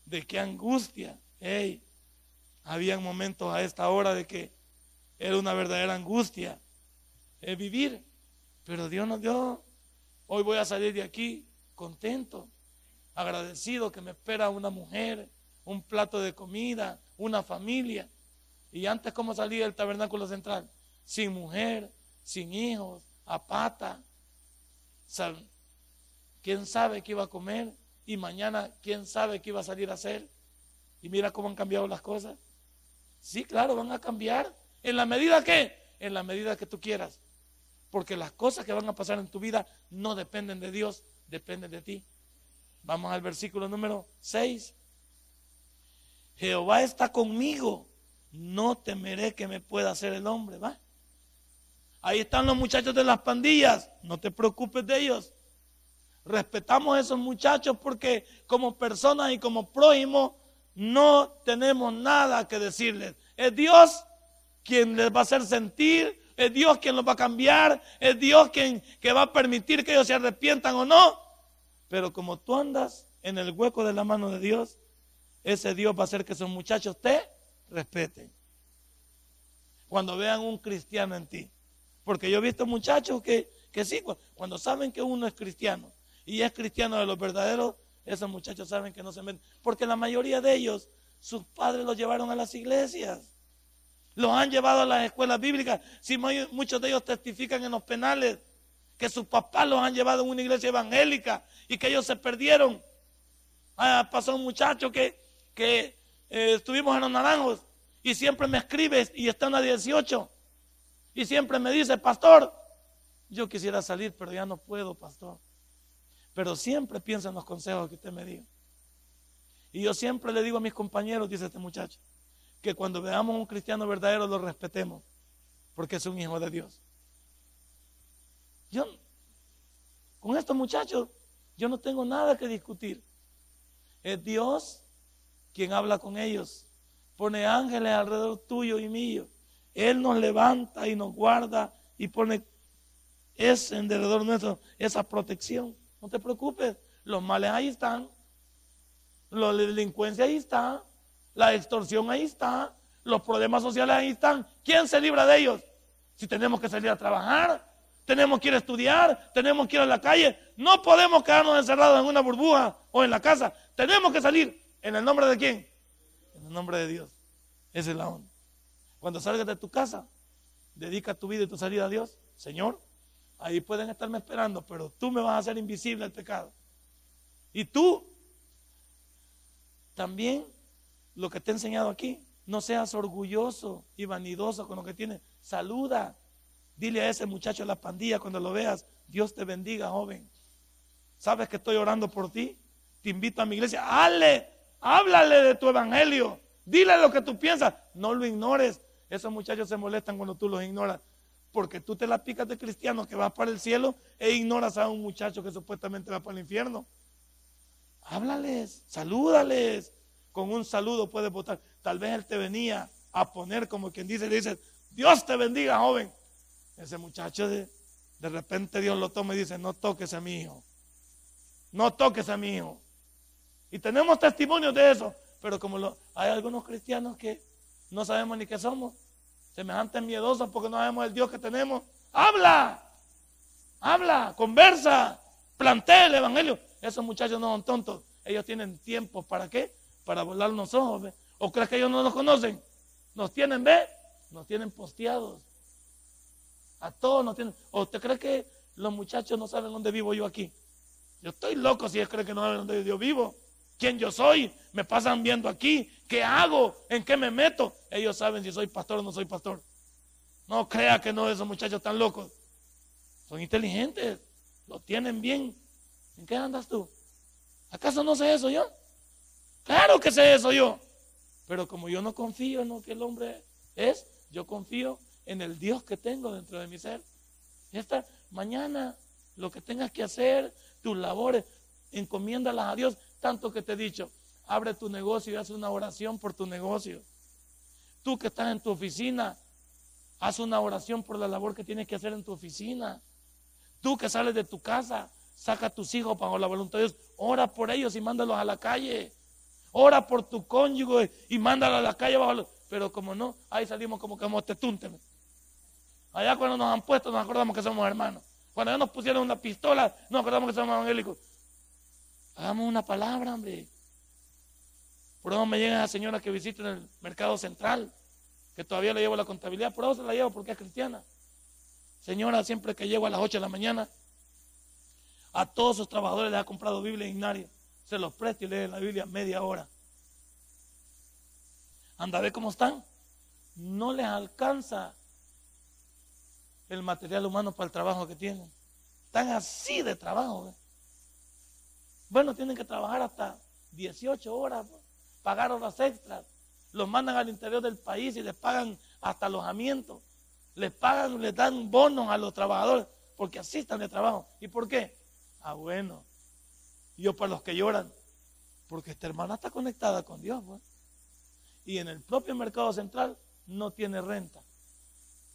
De qué angustia. Hey, había momentos a esta hora de que era una verdadera angustia es vivir. Pero Dios nos dio. Hoy voy a salir de aquí contento, agradecido que me espera una mujer, un plato de comida, una familia. Y antes, ¿cómo salí del tabernáculo central? Sin mujer, sin hijos, a pata. ¿Quién sabe qué iba a comer? Y mañana, ¿quién sabe qué iba a salir a hacer? Y mira cómo han cambiado las cosas. Sí, claro, van a cambiar. ¿En la medida que? En la medida que tú quieras. Porque las cosas que van a pasar en tu vida no dependen de Dios, dependen de ti. Vamos al versículo número 6. Jehová está conmigo, no temeré que me pueda hacer el hombre, ¿va? Ahí están los muchachos de las pandillas, no te preocupes de ellos. Respetamos a esos muchachos porque como personas y como prójimos no tenemos nada que decirles. Es Dios quien les va a hacer sentir, es Dios quien los va a cambiar, es Dios quien que va a permitir que ellos se arrepientan o no. Pero como tú andas en el hueco de la mano de Dios, ese Dios va a hacer que esos muchachos te respeten. Cuando vean un cristiano en ti. Porque yo he visto muchachos que, que sí, cuando saben que uno es cristiano y es cristiano de los verdaderos, esos muchachos saben que no se meten. Porque la mayoría de ellos, sus padres los llevaron a las iglesias. Los han llevado a las escuelas bíblicas. Si muchos de ellos testifican en los penales que sus papás los han llevado a una iglesia evangélica y que ellos se perdieron. Ah, pasó un muchacho que que eh, estuvimos en los naranjos y siempre me escribe y está en la 18 y siempre me dice, pastor, yo quisiera salir, pero ya no puedo, pastor. Pero siempre pienso en los consejos que usted me dio. Y yo siempre le digo a mis compañeros, dice este muchacho, que cuando veamos un cristiano verdadero lo respetemos, porque es un hijo de Dios. Yo, con estos muchachos, yo no tengo nada que discutir. Es Dios quien habla con ellos. Pone ángeles alrededor tuyo y mío. Él nos levanta y nos guarda y pone ese alrededor nuestro, esa protección. No te preocupes, los males ahí están, la delincuencia ahí está, la extorsión ahí está, los problemas sociales ahí están. ¿Quién se libra de ellos? Si tenemos que salir a trabajar, tenemos que ir a estudiar, tenemos que ir a la calle, no podemos quedarnos encerrados en una burbuja o en la casa, tenemos que salir. ¿En el nombre de quién? En el nombre de Dios. Esa es la onda. Cuando salgas de tu casa, dedica tu vida y tu salida a Dios. Señor, ahí pueden estarme esperando, pero tú me vas a hacer invisible el pecado. Y tú también, lo que te he enseñado aquí, no seas orgulloso y vanidoso con lo que tienes. Saluda. Dile a ese muchacho de la pandilla cuando lo veas, Dios te bendiga, joven. ¿Sabes que estoy orando por ti? Te invito a mi iglesia. ¡Ale! Háblale de tu evangelio. Dile lo que tú piensas. No lo ignores. Esos muchachos se molestan cuando tú los ignoras. Porque tú te la picas de cristiano que vas para el cielo e ignoras a un muchacho que supuestamente va para el infierno. Háblales, salúdales. Con un saludo puedes votar. Tal vez él te venía a poner como quien dice, le dice, Dios te bendiga, joven. Ese muchacho de, de repente Dios lo toma y dice, no toques a mi hijo. No toques a mi hijo. Y tenemos testimonios de eso. Pero como hay algunos cristianos que no sabemos ni qué somos, semejantes miedosos porque no sabemos el Dios que tenemos, habla, habla, conversa, plantea el evangelio. Esos muchachos no son tontos, ellos tienen tiempo para qué? Para volar los ojos. ¿O crees que ellos no nos conocen? Nos tienen, ¿ve? Nos tienen posteados. A todos nos tienen. ¿O usted cree que los muchachos no saben dónde vivo yo aquí? Yo estoy loco si ellos creen que no saben dónde yo vivo. ¿Quién yo soy? Me pasan viendo aquí. ¿Qué hago? ¿En qué me meto? Ellos saben si soy pastor o no soy pastor. No crea que no esos muchachos tan locos. Son inteligentes. Lo tienen bien. ¿En qué andas tú? ¿Acaso no sé eso yo? Claro que sé eso yo. Pero como yo no confío en lo que el hombre es, yo confío en el Dios que tengo dentro de mi ser. Esta mañana, lo que tengas que hacer, tus labores, encomiéndalas a Dios, tanto que te he dicho, abre tu negocio y haz una oración por tu negocio. Tú que estás en tu oficina, haz una oración por la labor que tienes que hacer en tu oficina. Tú que sales de tu casa, saca a tus hijos bajo la voluntad de Dios, ora por ellos y mándalos a la calle. Ora por tu cónyuge y mándalo a la calle bajo Pero como no, ahí salimos como que motetúntenos. Allá cuando nos han puesto nos acordamos que somos hermanos. Cuando ya nos pusieron una pistola, nos acordamos que somos evangélicos. Hagamos una palabra, hombre. Por eso me llega la señora que visita en el mercado central, que todavía le llevo la contabilidad, por eso se la llevo porque es cristiana. Señora, siempre que llego a las 8 de la mañana, a todos sus trabajadores les ha comprado Biblia ignaria. Se los presta y lee la Biblia media hora. Anda a ver cómo están. No les alcanza el material humano para el trabajo que tienen. Están así de trabajo. Bueno, tienen que trabajar hasta 18 horas, pagar horas extras. Los mandan al interior del país y les pagan hasta alojamiento. Les pagan, les dan bonos a los trabajadores porque así están de trabajo. ¿Y por qué? Ah, bueno. Yo para los que lloran, porque esta hermana está conectada con Dios. Pues. Y en el propio mercado central no tiene renta.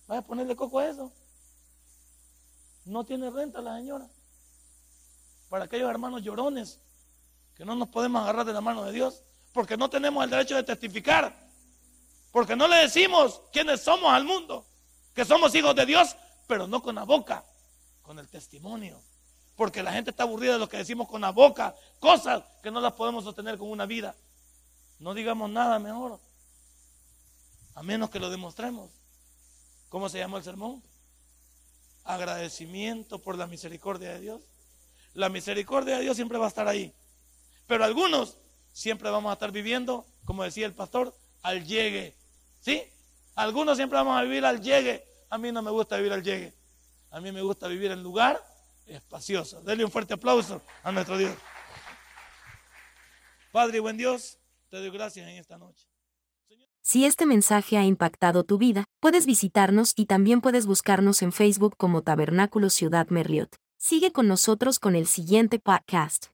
¿Vas a ponerle coco a eso? No tiene renta la señora. Para aquellos hermanos llorones que no nos podemos agarrar de la mano de Dios, porque no tenemos el derecho de testificar, porque no le decimos quiénes somos al mundo, que somos hijos de Dios, pero no con la boca, con el testimonio. Porque la gente está aburrida de lo que decimos con la boca, cosas que no las podemos sostener con una vida. No digamos nada mejor, a menos que lo demostremos. ¿Cómo se llama el sermón? agradecimiento por la misericordia de Dios. La misericordia de Dios siempre va a estar ahí. Pero algunos siempre vamos a estar viviendo, como decía el pastor, al llegue. ¿Sí? Algunos siempre vamos a vivir al llegue. A mí no me gusta vivir al llegue. A mí me gusta vivir en lugar espacioso. Denle un fuerte aplauso a nuestro Dios. Padre y buen Dios, te doy gracias en esta noche. Si este mensaje ha impactado tu vida, puedes visitarnos y también puedes buscarnos en Facebook como Tabernáculo Ciudad Merliot. Sigue con nosotros con el siguiente podcast.